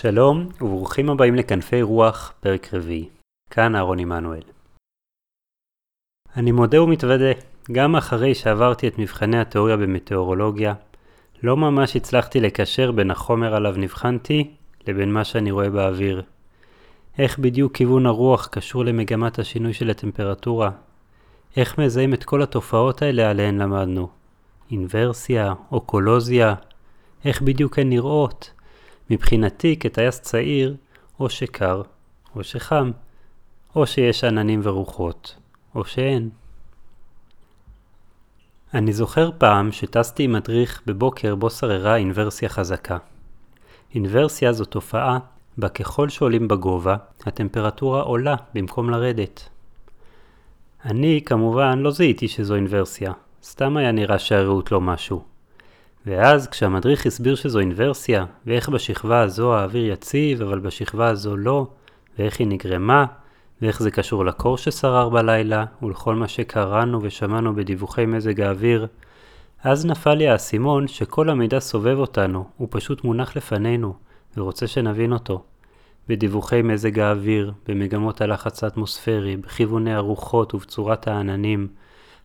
שלום וברוכים הבאים לכנפי רוח, פרק רביעי. כאן אהרון עמנואל. אני מודה ומתוודה, גם אחרי שעברתי את מבחני התיאוריה במטאורולוגיה, לא ממש הצלחתי לקשר בין החומר עליו נבחנתי לבין מה שאני רואה באוויר. איך בדיוק כיוון הרוח קשור למגמת השינוי של הטמפרטורה? איך מזהים את כל התופעות האלה עליהן למדנו? אינברסיה, אוקולוזיה, איך בדיוק הן נראות? מבחינתי כטייס צעיר, או שקר, או שחם, או שיש עננים ורוחות, או שאין. אני זוכר פעם שטסתי עם מדריך בבוקר בו שררה אינברסיה חזקה. אינברסיה זו תופעה בה ככל שעולים בגובה, הטמפרטורה עולה במקום לרדת. אני כמובן לא זיהיתי שזו אינברסיה, סתם היה נראה שהרעות לא משהו. ואז כשהמדריך הסביר שזו אינברסיה, ואיך בשכבה הזו האוויר יציב, אבל בשכבה הזו לא, ואיך היא נגרמה, ואיך זה קשור לקור ששרר בלילה, ולכל מה שקראנו ושמענו בדיווחי מזג האוויר, אז נפל לי האסימון שכל המידע סובב אותנו, הוא פשוט מונח לפנינו, ורוצה שנבין אותו. בדיווחי מזג האוויר, במגמות הלחץ האטמוספרי, בכיווני הרוחות ובצורת העננים,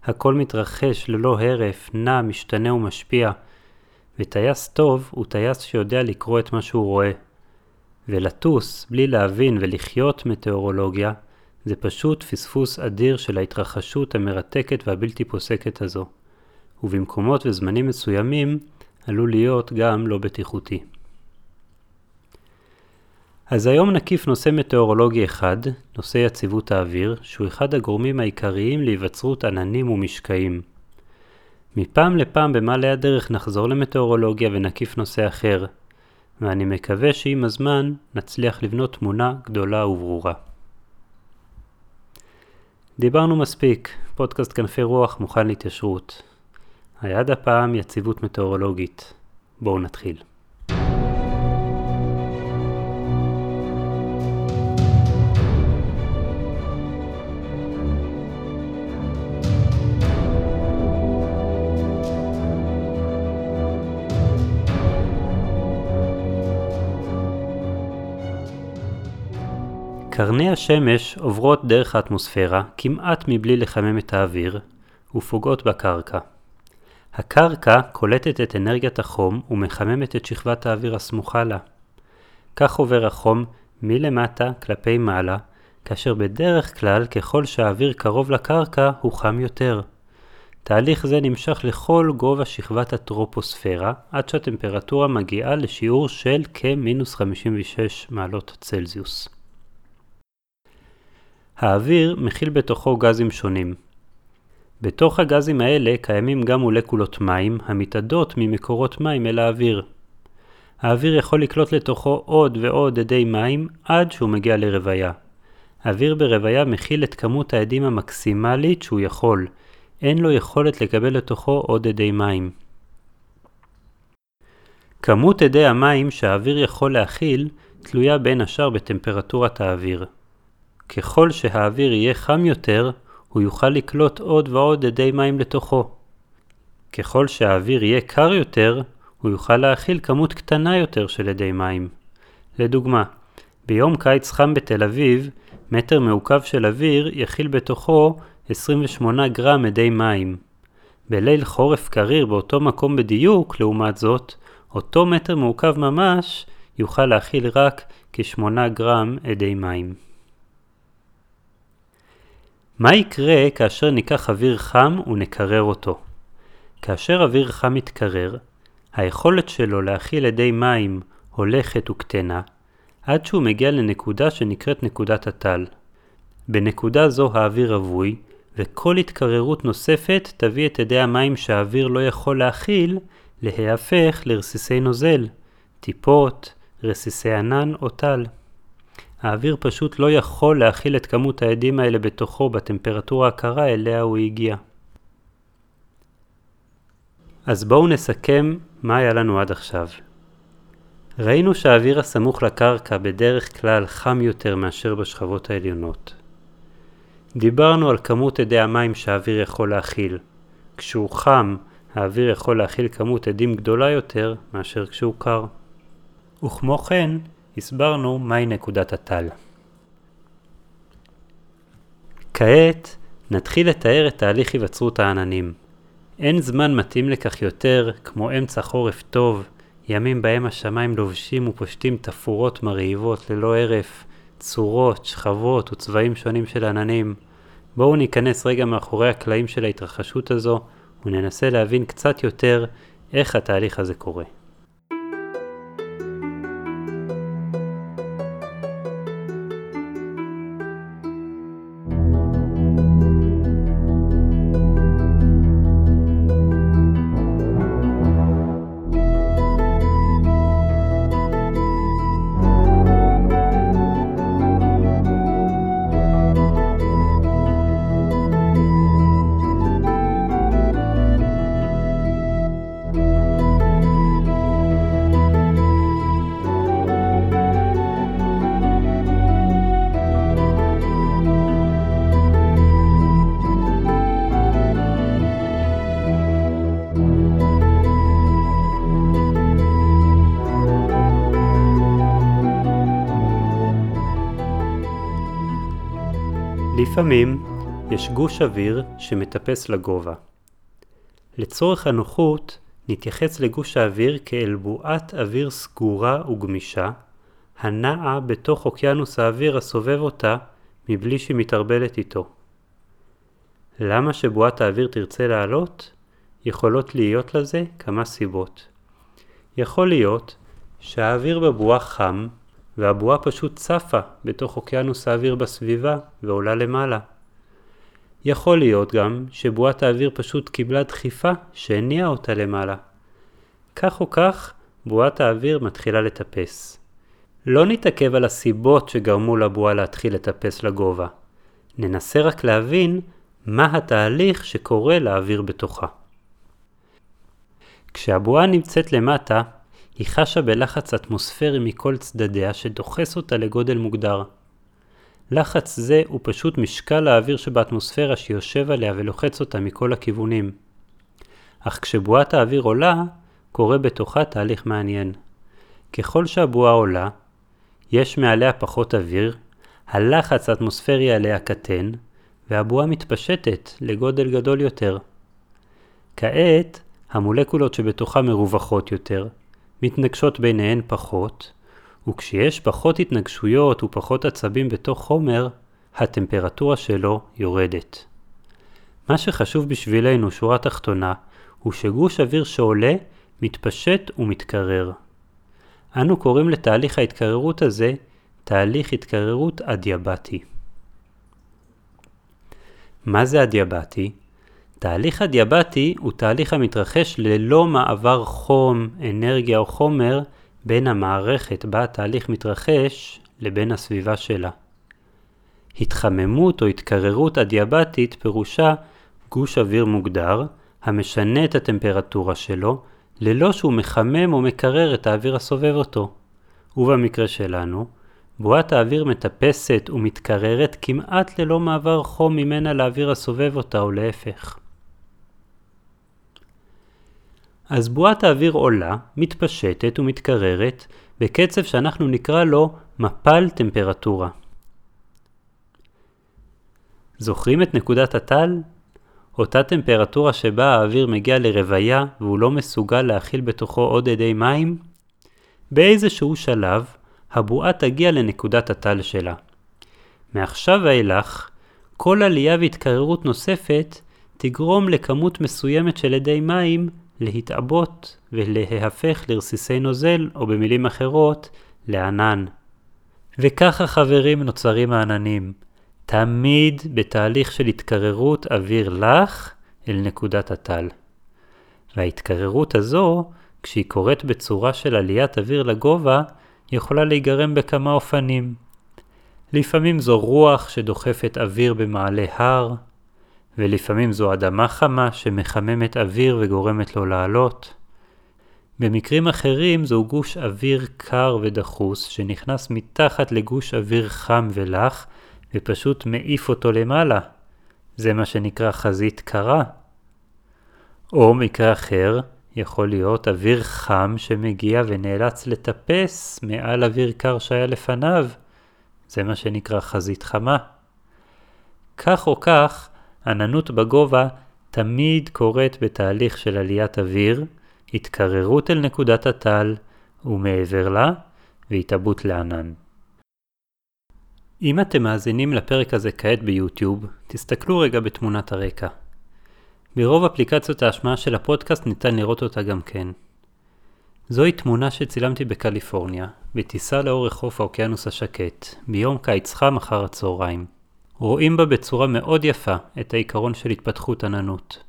הכל מתרחש ללא הרף, נע, משתנה ומשפיע, וטייס טוב הוא טייס שיודע לקרוא את מה שהוא רואה. ולטוס בלי להבין ולחיות מטאורולוגיה זה פשוט פספוס אדיר של ההתרחשות המרתקת והבלתי פוסקת הזו, ובמקומות וזמנים מסוימים עלול להיות גם לא בטיחותי. אז היום נקיף נושא מטאורולוגי אחד, נושא יציבות האוויר, שהוא אחד הגורמים העיקריים להיווצרות עננים ומשקעים. מפעם לפעם במעלה הדרך נחזור למטאורולוגיה ונקיף נושא אחר, ואני מקווה שעם הזמן נצליח לבנות תמונה גדולה וברורה. דיברנו מספיק, פודקאסט כנפי רוח מוכן להתיישרות. היד הפעם יציבות מטאורולוגית. בואו נתחיל. קרני השמש עוברות דרך האטמוספירה כמעט מבלי לחמם את האוויר, ופוגעות בקרקע. הקרקע קולטת את אנרגיית החום ומחממת את שכבת האוויר הסמוכה לה. כך עובר החום מלמטה כלפי מעלה, כאשר בדרך כלל ככל שהאוויר קרוב לקרקע הוא חם יותר. תהליך זה נמשך לכל גובה שכבת הטרופוספירה, עד שהטמפרטורה מגיעה לשיעור של כ-56 מעלות צלזיוס. האוויר מכיל בתוכו גזים שונים. בתוך הגזים האלה קיימים גם מולקולות מים המתאדות ממקורות מים אל האוויר. האוויר יכול לקלוט לתוכו עוד ועוד אדי מים עד שהוא מגיע לרוויה. האוויר ברוויה מכיל את כמות האדים המקסימלית שהוא יכול, אין לו יכולת לקבל לתוכו עוד אדי מים. כמות אדי המים שהאוויר יכול להכיל תלויה בין השאר בטמפרטורת האוויר. ככל שהאוויר יהיה חם יותר, הוא יוכל לקלוט עוד ועוד אדי מים לתוכו. ככל שהאוויר יהיה קר יותר, הוא יוכל להכיל כמות קטנה יותר של אדי מים. לדוגמה, ביום קיץ חם בתל אביב, מטר מעוקב של אוויר יכיל בתוכו 28 גרם אדי מים. בליל חורף קריר באותו מקום בדיוק, לעומת זאת, אותו מטר מעוקב ממש יוכל להכיל רק כ-8 גרם אדי מים. מה יקרה כאשר ניקח אוויר חם ונקרר אותו? כאשר אוויר חם מתקרר, היכולת שלו להכיל אדי מים הולכת וקטנה, עד שהוא מגיע לנקודה שנקראת נקודת הטל. בנקודה זו האוויר רווי, וכל התקררות נוספת תביא את אדי המים שהאוויר לא יכול להכיל להיהפך לרסיסי נוזל, טיפות, רסיסי ענן או טל. האוויר פשוט לא יכול להכיל את כמות העדים האלה בתוכו בטמפרטורה הקרה אליה הוא הגיע. אז בואו נסכם מה היה לנו עד עכשיו. ראינו שהאוויר הסמוך לקרקע בדרך כלל חם יותר מאשר בשכבות העליונות. דיברנו על כמות אדי המים שהאוויר יכול להכיל. כשהוא חם, האוויר יכול להכיל כמות אדים גדולה יותר מאשר כשהוא קר. וכמו כן, הסברנו מהי נקודת הטל. כעת נתחיל לתאר את תהליך היווצרות העננים. אין זמן מתאים לכך יותר, כמו אמצע חורף טוב, ימים בהם השמיים לובשים ופושטים תפאורות מרהיבות ללא הרף, צורות, שכבות וצבעים שונים של עננים. בואו ניכנס רגע מאחורי הקלעים של ההתרחשות הזו וננסה להבין קצת יותר איך התהליך הזה קורה. לפעמים יש גוש אוויר שמטפס לגובה. לצורך הנוחות נתייחס לגוש האוויר כאל בועת אוויר סגורה וגמישה, הנעה בתוך אוקיינוס האוויר הסובב אותה מבלי שהיא מתערבלת איתו. למה שבועת האוויר תרצה לעלות? יכולות להיות לזה כמה סיבות. יכול להיות שהאוויר בבועה חם והבועה פשוט צפה בתוך אוקיינוס האוויר בסביבה ועולה למעלה. יכול להיות גם שבועת האוויר פשוט קיבלה דחיפה שהניעה אותה למעלה. כך או כך, בועת האוויר מתחילה לטפס. לא נתעכב על הסיבות שגרמו לבועה להתחיל לטפס לגובה. ננסה רק להבין מה התהליך שקורה לאוויר בתוכה. כשהבועה נמצאת למטה, היא חשה בלחץ אטמוספרי מכל צדדיה שדוחס אותה לגודל מוגדר. לחץ זה הוא פשוט משקל האוויר שבאטמוספירה שיושב עליה ולוחץ אותה מכל הכיוונים. אך כשבועת האוויר עולה, קורה בתוכה תהליך מעניין. ככל שהבועה עולה, יש מעליה פחות אוויר, הלחץ האטמוספרי עליה קטן, והבועה מתפשטת לגודל גדול יותר. כעת, המולקולות שבתוכה מרווחות יותר, מתנגשות ביניהן פחות, וכשיש פחות התנגשויות ופחות עצבים בתוך חומר, הטמפרטורה שלו יורדת. מה שחשוב בשבילנו, שורה תחתונה, הוא שגוש אוויר שעולה, מתפשט ומתקרר. אנו קוראים לתהליך ההתקררות הזה תהליך התקררות אדיאבטי. מה זה אדיאבטי? תהליך אדיאבטי הוא תהליך המתרחש ללא מעבר חום, אנרגיה או חומר בין המערכת בה התהליך מתרחש לבין הסביבה שלה. התחממות או התקררות אדיאבטית פירושה גוש אוויר מוגדר המשנה את הטמפרטורה שלו ללא שהוא מחמם או מקרר את האוויר הסובב אותו. ובמקרה שלנו, בועת האוויר מטפסת ומתקררת כמעט ללא מעבר חום ממנה לאוויר הסובב אותה או להפך. אז בועת האוויר עולה, מתפשטת ומתקררת בקצב שאנחנו נקרא לו מפל טמפרטורה. זוכרים את נקודת הטל? אותה טמפרטורה שבה האוויר מגיע לרוויה והוא לא מסוגל להכיל בתוכו עוד אדי מים? באיזשהו שלב, הבועה תגיע לנקודת הטל שלה. מעכשיו ואילך, כל עלייה והתקררות נוספת תגרום לכמות מסוימת של אדי מים להתעבות ולהיהפך לרסיסי נוזל, או במילים אחרות, לענן. וככה חברים נוצרים העננים, תמיד בתהליך של התקררות אוויר לח אל נקודת הטל. וההתקררות הזו, כשהיא קורית בצורה של עליית אוויר לגובה, יכולה להיגרם בכמה אופנים. לפעמים זו רוח שדוחפת אוויר במעלה הר, ולפעמים זו אדמה חמה שמחממת אוויר וגורמת לו לעלות. במקרים אחרים זהו גוש אוויר קר ודחוס שנכנס מתחת לגוש אוויר חם ולח ופשוט מעיף אותו למעלה. זה מה שנקרא חזית קרה. או מקרה אחר, יכול להיות אוויר חם שמגיע ונאלץ לטפס מעל אוויר קר שהיה לפניו. זה מה שנקרא חזית חמה. כך או כך, עננות בגובה תמיד קורית בתהליך של עליית אוויר, התקררות אל נקודת הטל ומעבר לה, והתאבות לענן. אם אתם מאזינים לפרק הזה כעת ביוטיוב, תסתכלו רגע בתמונת הרקע. ברוב אפליקציות ההשמעה של הפודקאסט ניתן לראות אותה גם כן. זוהי תמונה שצילמתי בקליפורניה, בטיסה לאורך חוף האוקיינוס השקט, ביום קיץ חם אחר הצהריים. רואים בה בצורה מאוד יפה את העיקרון של התפתחות עננות.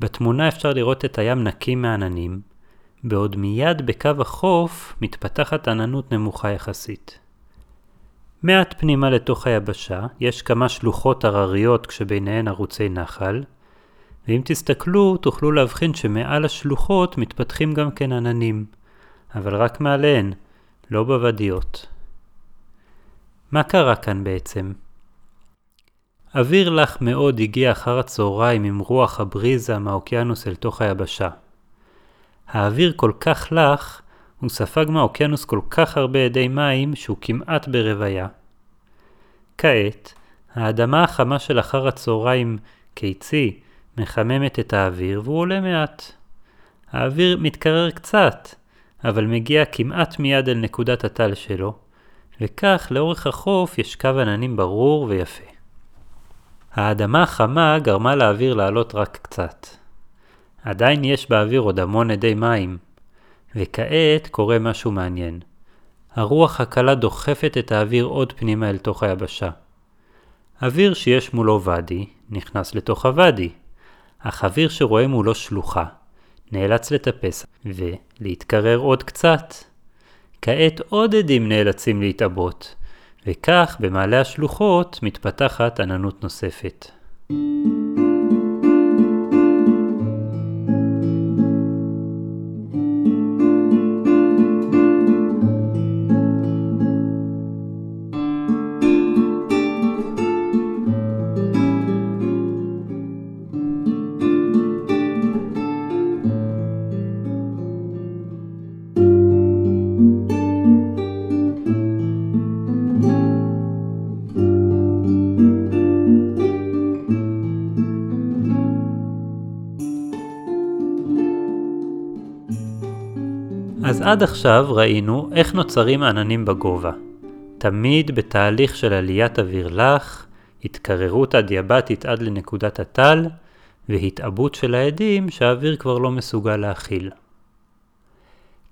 בתמונה אפשר לראות את הים נקי מעננים, בעוד מיד בקו החוף מתפתחת עננות נמוכה יחסית. מעט פנימה לתוך היבשה יש כמה שלוחות הרריות כשביניהן ערוצי נחל, ואם תסתכלו תוכלו להבחין שמעל השלוחות מתפתחים גם כן עננים, אבל רק מעליהן, לא בוודיות. מה קרה כאן בעצם? אוויר לח מאוד הגיע אחר הצהריים עם רוח הבריזה מהאוקיינוס אל תוך היבשה. האוויר כל כך לח, הוא ספג מהאוקיינוס כל כך הרבה אדי מים שהוא כמעט ברוויה. כעת, האדמה החמה של אחר הצהריים, קיצי, מחממת את האוויר והוא עולה מעט. האוויר מתקרר קצת, אבל מגיע כמעט מיד אל נקודת הטל שלו, וכך לאורך החוף יש קו עננים ברור ויפה. האדמה החמה גרמה לאוויר לעלות רק קצת. עדיין יש באוויר עוד המון אדי מים, וכעת קורה משהו מעניין. הרוח הקלה דוחפת את האוויר עוד פנימה אל תוך היבשה. אוויר שיש מולו ואדי, נכנס לתוך הוואדי, אך אוויר שרואה מולו שלוחה, נאלץ לטפס ולהתקרר עוד קצת. כעת עוד עדים נאלצים להתעבות, וכך במעלה השלוחות מתפתחת עננות נוספת. אז עד עכשיו ראינו איך נוצרים עננים בגובה. תמיד בתהליך של עליית אוויר לח, התקררות אדיאבטית עד לנקודת הטל, והתאבות של העדים שהאוויר כבר לא מסוגל להכיל.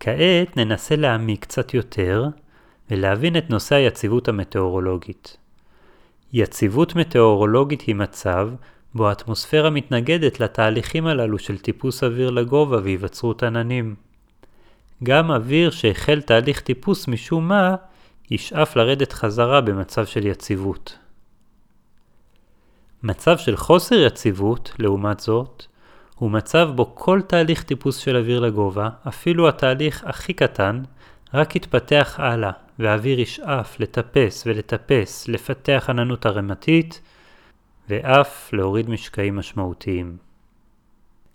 כעת ננסה להעמיק קצת יותר, ולהבין את נושא היציבות המטאורולוגית. יציבות מטאורולוגית היא מצב בו האטמוספירה מתנגדת לתהליכים הללו של טיפוס אוויר לגובה והיווצרות עננים. גם אוויר שהחל תהליך טיפוס משום מה, ישאף לרדת חזרה במצב של יציבות. מצב של חוסר יציבות, לעומת זאת, הוא מצב בו כל תהליך טיפוס של אוויר לגובה, אפילו התהליך הכי קטן, רק יתפתח הלאה, והאוויר ישאף לטפס ולטפס, לפתח עננות ערמתית, ואף להוריד משקעים משמעותיים.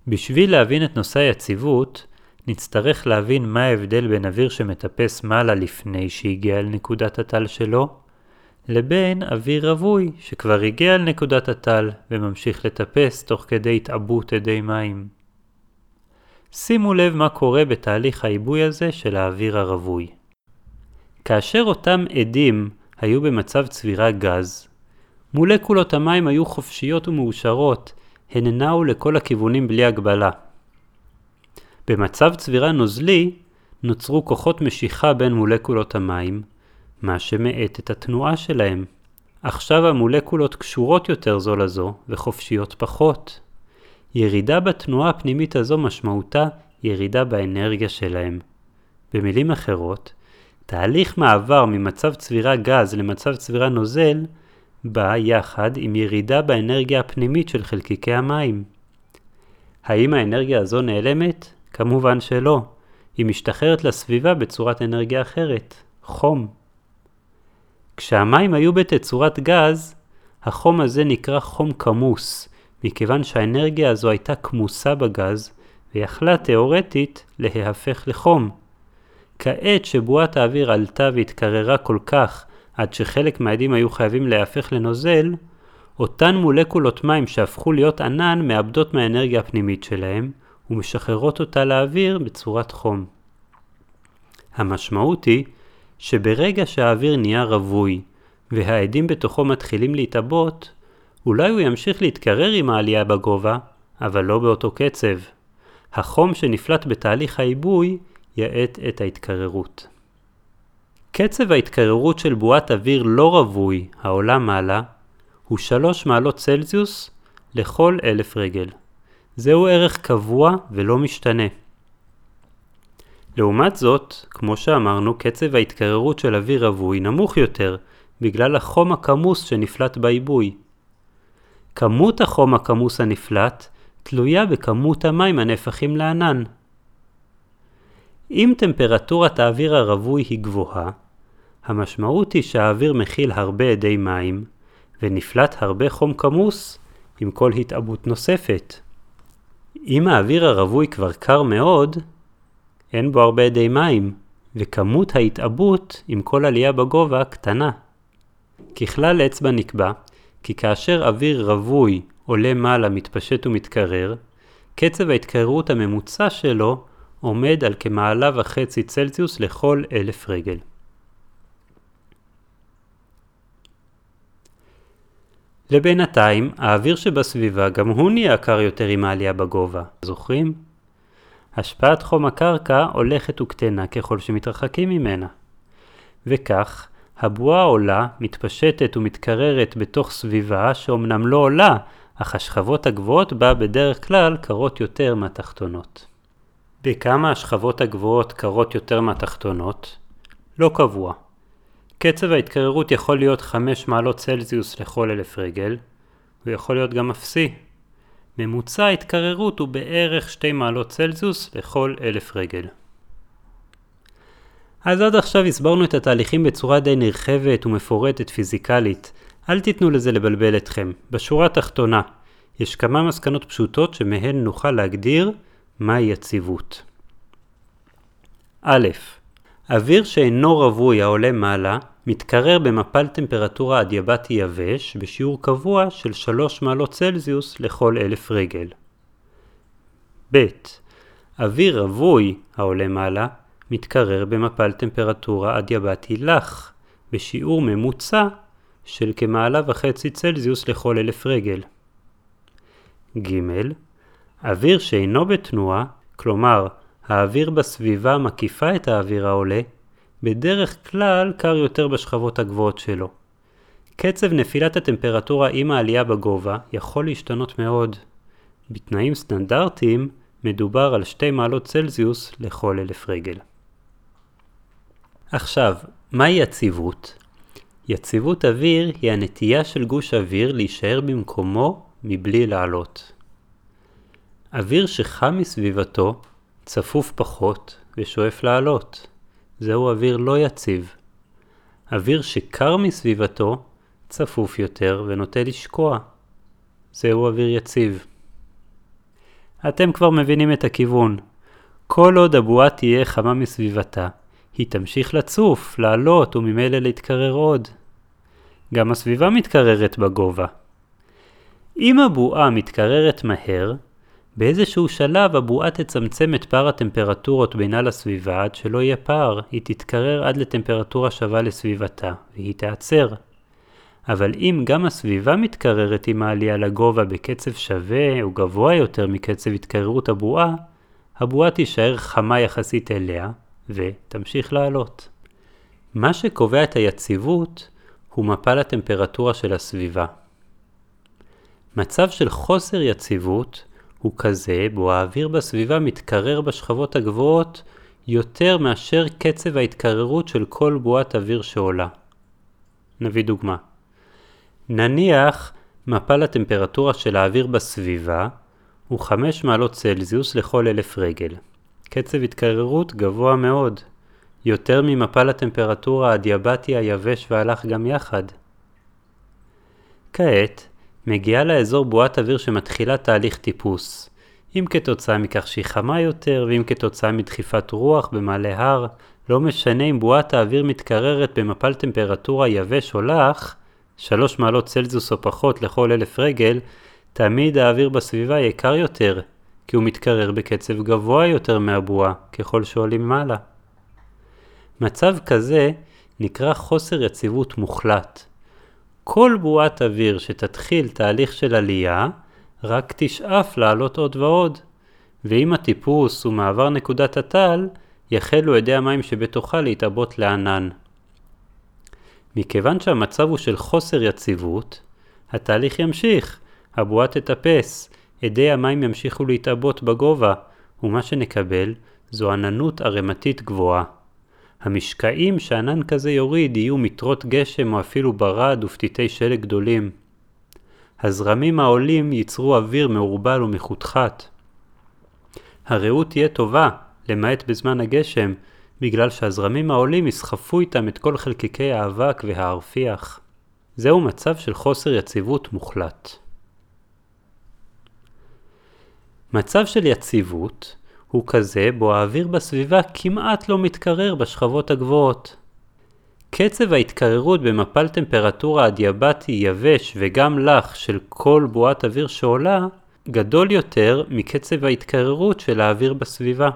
בשביל להבין את נושא היציבות, נצטרך להבין מה ההבדל בין אוויר שמטפס מעלה לפני שהגיע אל נקודת הטל שלו, לבין אוויר רווי שכבר הגיע אל נקודת הטל וממשיך לטפס תוך כדי התעבות אדי מים. שימו לב מה קורה בתהליך העיבוי הזה של האוויר הרווי. כאשר אותם עדים היו במצב צבירה גז, מולקולות המים היו חופשיות ומאושרות, הן נעו לכל הכיוונים בלי הגבלה. במצב צבירה נוזלי נוצרו כוחות משיכה בין מולקולות המים, מה שמאט את התנועה שלהם. עכשיו המולקולות קשורות יותר זו לזו וחופשיות פחות. ירידה בתנועה הפנימית הזו משמעותה ירידה באנרגיה שלהם. במילים אחרות, תהליך מעבר ממצב צבירה גז למצב צבירה נוזל בא יחד עם ירידה באנרגיה הפנימית של חלקיקי המים. האם האנרגיה הזו נעלמת? כמובן שלא. היא משתחררת לסביבה בצורת אנרגיה אחרת, חום. כשהמים היו בתצורת גז, החום הזה נקרא חום כמוס, מכיוון שהאנרגיה הזו הייתה כמוסה בגז, ויכלה תאורטית להיהפך לחום. כעת שבועת האוויר עלתה והתקררה כל כך עד שחלק מהעדים היו חייבים להיהפך לנוזל, אותן מולקולות מים שהפכו להיות ענן מאבדות מהאנרגיה הפנימית שלהם ומשחררות אותה לאוויר בצורת חום. המשמעות היא שברגע שהאוויר נהיה רווי והעדים בתוכו מתחילים להתעבות, אולי הוא ימשיך להתקרר עם העלייה בגובה, אבל לא באותו קצב. החום שנפלט בתהליך העיבוי יאט את ההתקררות. קצב ההתקררות של בועת אוויר לא רווי העולה מעלה הוא 3 מעלות צלזיוס לכל אלף רגל. זהו ערך קבוע ולא משתנה. לעומת זאת, כמו שאמרנו, קצב ההתקררות של אוויר רווי נמוך יותר, בגלל החום הכמוס שנפלט בעיבוי. כמות החום הכמוס הנפלט תלויה בכמות המים הנהפכים לענן. אם טמפרטורת האוויר הרווי היא גבוהה, המשמעות היא שהאוויר מכיל הרבה אדי מים, ונפלט הרבה חום כמוס עם כל התעבות נוספת. אם האוויר הרווי כבר קר מאוד, אין בו הרבה אדי מים, וכמות ההתעבות עם כל עלייה בגובה קטנה. ככלל אצבע נקבע כי כאשר אוויר רווי עולה מעלה מתפשט ומתקרר, קצב ההתקררות הממוצע שלו עומד על כמעלה וחצי צלזיוס לכל אלף רגל. לבינתיים, האוויר שבסביבה גם הוא נהיה קר יותר עם העלייה בגובה, זוכרים? השפעת חום הקרקע הולכת וקטנה ככל שמתרחקים ממנה. וכך, הבועה עולה, מתפשטת ומתקררת בתוך סביבה שאומנם לא עולה, אך השכבות הגבוהות בה בדרך כלל קרות יותר מהתחתונות. בכמה השכבות הגבוהות קרות יותר מהתחתונות? לא קבוע. קצב ההתקררות יכול להיות 5 מעלות צלזיוס לכל אלף רגל, הוא יכול להיות גם אפסי. ממוצע ההתקררות הוא בערך 2 מעלות צלזיוס לכל אלף רגל. אז עד עכשיו הסברנו את התהליכים בצורה די נרחבת ומפורטת פיזיקלית. אל תיתנו לזה לבלבל אתכם. בשורה התחתונה, יש כמה מסקנות פשוטות שמהן נוכל להגדיר מהי יציבות. א. אוויר שאינו רווי העולה מעלה, מתקרר במפל טמפרטורה אדיאבטי יבש בשיעור קבוע של 3 מעלות צלזיוס לכל אלף רגל. ב. אוויר רווי העולה מעלה, מתקרר במפל טמפרטורה אדיאבטי לח, בשיעור ממוצע של כמעלה וחצי צלזיוס לכל אלף רגל. ג. אוויר שאינו בתנועה, כלומר האוויר בסביבה מקיפה את האוויר העולה, בדרך כלל קר יותר בשכבות הגבוהות שלו. קצב נפילת הטמפרטורה עם העלייה בגובה יכול להשתנות מאוד. בתנאים סטנדרטיים מדובר על 2 מעלות צלזיוס לכל אלף רגל. עכשיו, מהי יציבות? יציבות אוויר היא הנטייה של גוש אוויר להישאר במקומו מבלי לעלות. אוויר שחם מסביבתו צפוף פחות ושואף לעלות. זהו אוויר לא יציב. אוויר שקר מסביבתו צפוף יותר ונוטה לשקוע. זהו אוויר יציב. אתם כבר מבינים את הכיוון. כל עוד הבועה תהיה חמה מסביבתה, היא תמשיך לצוף, לעלות וממילא להתקרר עוד. גם הסביבה מתקררת בגובה. אם הבועה מתקררת מהר, באיזשהו שלב הבועה תצמצם את פער הטמפרטורות בינה לסביבה עד שלא יהיה פער, היא תתקרר עד לטמפרטורה שווה לסביבתה, והיא תיעצר. אבל אם גם הסביבה מתקררת עם העלייה לגובה בקצב שווה או גבוה יותר מקצב התקררות הבועה, הבועה תישאר חמה יחסית אליה, ותמשיך לעלות. מה שקובע את היציבות הוא מפל הטמפרטורה של הסביבה. מצב של חוסר יציבות הוא כזה בו האוויר בסביבה מתקרר בשכבות הגבוהות יותר מאשר קצב ההתקררות של כל בועת אוויר שעולה. נביא דוגמה. נניח מפל הטמפרטורה של האוויר בסביבה הוא 5 מעלות צלזיוס לכל אלף רגל. קצב התקררות גבוה מאוד, יותר ממפל הטמפרטורה הדיאבטי היבש והלך גם יחד. כעת, מגיעה לאזור בועת אוויר שמתחילה תהליך טיפוס. אם כתוצאה מכך שהיא חמה יותר, ואם כתוצאה מדחיפת רוח במעלה הר, לא משנה אם בועת האוויר מתקררת במפל טמפרטורה יבש או לח, 3 מעלות צלזיוס או פחות לכל אלף רגל, תמיד האוויר בסביבה יקר יותר, כי הוא מתקרר בקצב גבוה יותר מהבועה, ככל שעולים מעלה. מצב כזה נקרא חוסר יציבות מוחלט. כל בועת אוויר שתתחיל תהליך של עלייה, רק תשאף לעלות עוד ועוד, ואם הטיפוס הוא מעבר נקודת הטל, יחלו אדי המים שבתוכה להתעבות לענן. מכיוון שהמצב הוא של חוסר יציבות, התהליך ימשיך, הבועה תטפס, אדי המים ימשיכו להתעבות בגובה, ומה שנקבל זו עננות ערמתית גבוהה. המשקעים שענן כזה יוריד יהיו מטרות גשם או אפילו ברד ופתיתי שלג גדולים. הזרמים העולים ייצרו אוויר מעורבל ומחותחת. הרעות תהיה טובה, למעט בזמן הגשם, בגלל שהזרמים העולים יסחפו איתם את כל חלקיקי האבק והרפיח. זהו מצב של חוסר יציבות מוחלט. מצב של יציבות הוא כזה בו האוויר בסביבה כמעט לא מתקרר בשכבות הגבוהות. קצב ההתקררות במפל טמפרטורה אדיאבטי יבש וגם לח של כל בועת אוויר שעולה גדול יותר מקצב ההתקררות של האוויר בסביבה.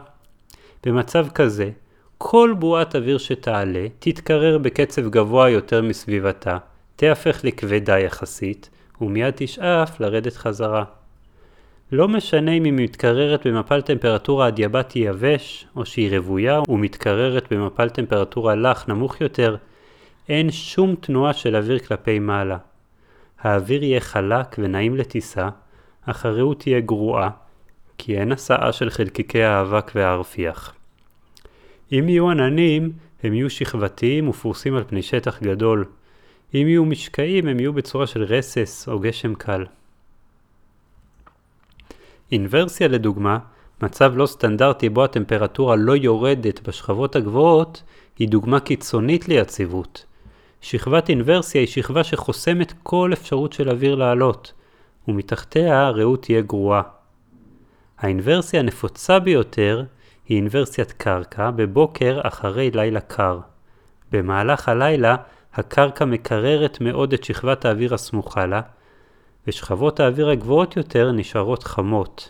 במצב כזה, כל בועת אוויר שתעלה תתקרר בקצב גבוה יותר מסביבתה, תהפך לכבדה יחסית, ומיד תשאף לרדת חזרה. לא משנה אם היא מתקררת במפל טמפרטורה אדיאבטי יבש, או שהיא רוויה ומתקררת במפל טמפרטורה לח נמוך יותר, אין שום תנועה של אוויר כלפי מעלה. האוויר יהיה חלק ונעים לטיסה, אך הרעות תהיה גרועה, כי אין הסעה של חלקיקי האבק והרפיח. אם יהיו עננים, הם יהיו שכבתיים ופרוסים על פני שטח גדול. אם יהיו משקעים, הם יהיו בצורה של רסס או גשם קל. אינוורסיה לדוגמה, מצב לא סטנדרטי בו הטמפרטורה לא יורדת בשכבות הגבוהות, היא דוגמה קיצונית ליציבות. שכבת אינוורסיה היא שכבה שחוסמת כל אפשרות של אוויר לעלות, ומתחתיה הרעות תהיה גרועה. האינוורסיה הנפוצה ביותר היא אינוורסיית קרקע בבוקר אחרי לילה קר. במהלך הלילה הקרקע מקררת מאוד את שכבת האוויר הסמוכה לה, ושכבות האוויר הגבוהות יותר נשארות חמות.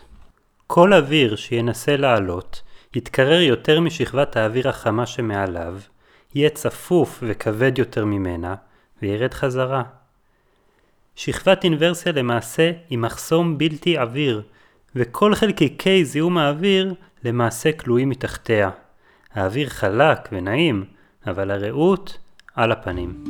כל אוויר שינסה לעלות, יתקרר יותר משכבת האוויר החמה שמעליו, יהיה צפוף וכבד יותר ממנה, וירד חזרה. שכבת אינוורסיה למעשה היא מחסום בלתי עביר, וכל חלקיקי זיהום האוויר למעשה כלואים מתחתיה. האוויר חלק ונעים, אבל הרעות על הפנים.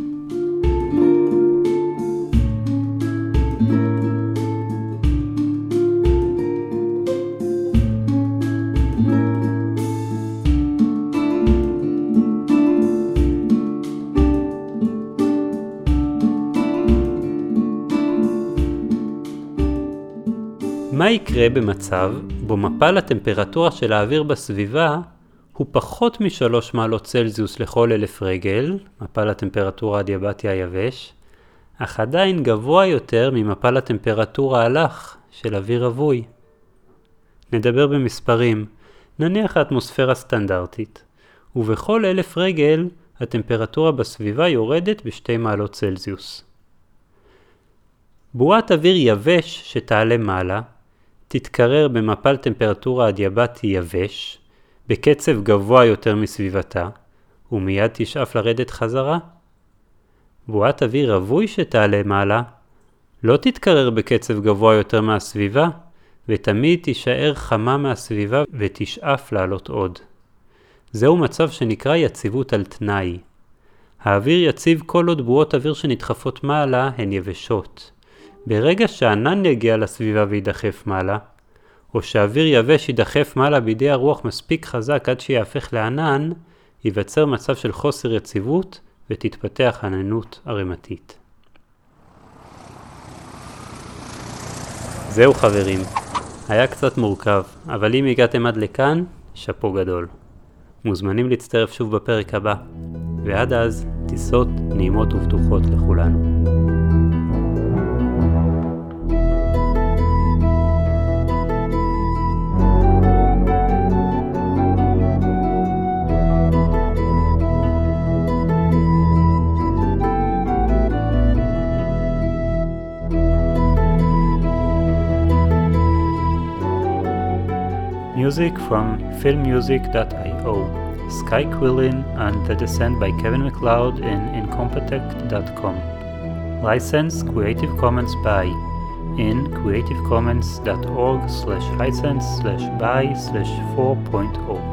מה יקרה במצב בו מפל הטמפרטורה של האוויר בסביבה הוא פחות משלוש מעלות צלזיוס לכל אלף רגל, מפל הטמפרטורה הדיאבטי היבש, אך עדיין גבוה יותר ממפל הטמפרטורה הלח של אוויר רווי. נדבר במספרים, נניח האטמוספירה סטנדרטית, ובכל אלף רגל הטמפרטורה בסביבה יורדת בשתי מעלות צלזיוס. בועת אוויר יבש שתעלה מעלה תתקרר במפל טמפרטורה אדיאבטי יבש, בקצב גבוה יותר מסביבתה, ומיד תשאף לרדת חזרה. בועת אוויר רווי שתעלה מעלה, לא תתקרר בקצב גבוה יותר מהסביבה, ותמיד תישאר חמה מהסביבה ותשאף לעלות עוד. זהו מצב שנקרא יציבות על תנאי. האוויר יציב כל עוד בועות אוויר שנדחפות מעלה הן יבשות. ברגע שענן יגיע לסביבה וידחף מעלה, או שאוויר יבש יידחף מעלה בידי הרוח מספיק חזק עד שיהפך לענן, ייווצר מצב של חוסר יציבות ותתפתח עננות ערימתית. זהו חברים, היה קצת מורכב, אבל אם הגעתם עד לכאן, שאפו גדול. מוזמנים להצטרף שוב בפרק הבא, ועד אז, טיסות נעימות ובטוחות לכולנו. Music from filmmusic.io. Sky Quillin and The Descent by Kevin McLeod in Incompetech.com. License Creative Commons by in creativecommons.org slash license slash by slash 4.0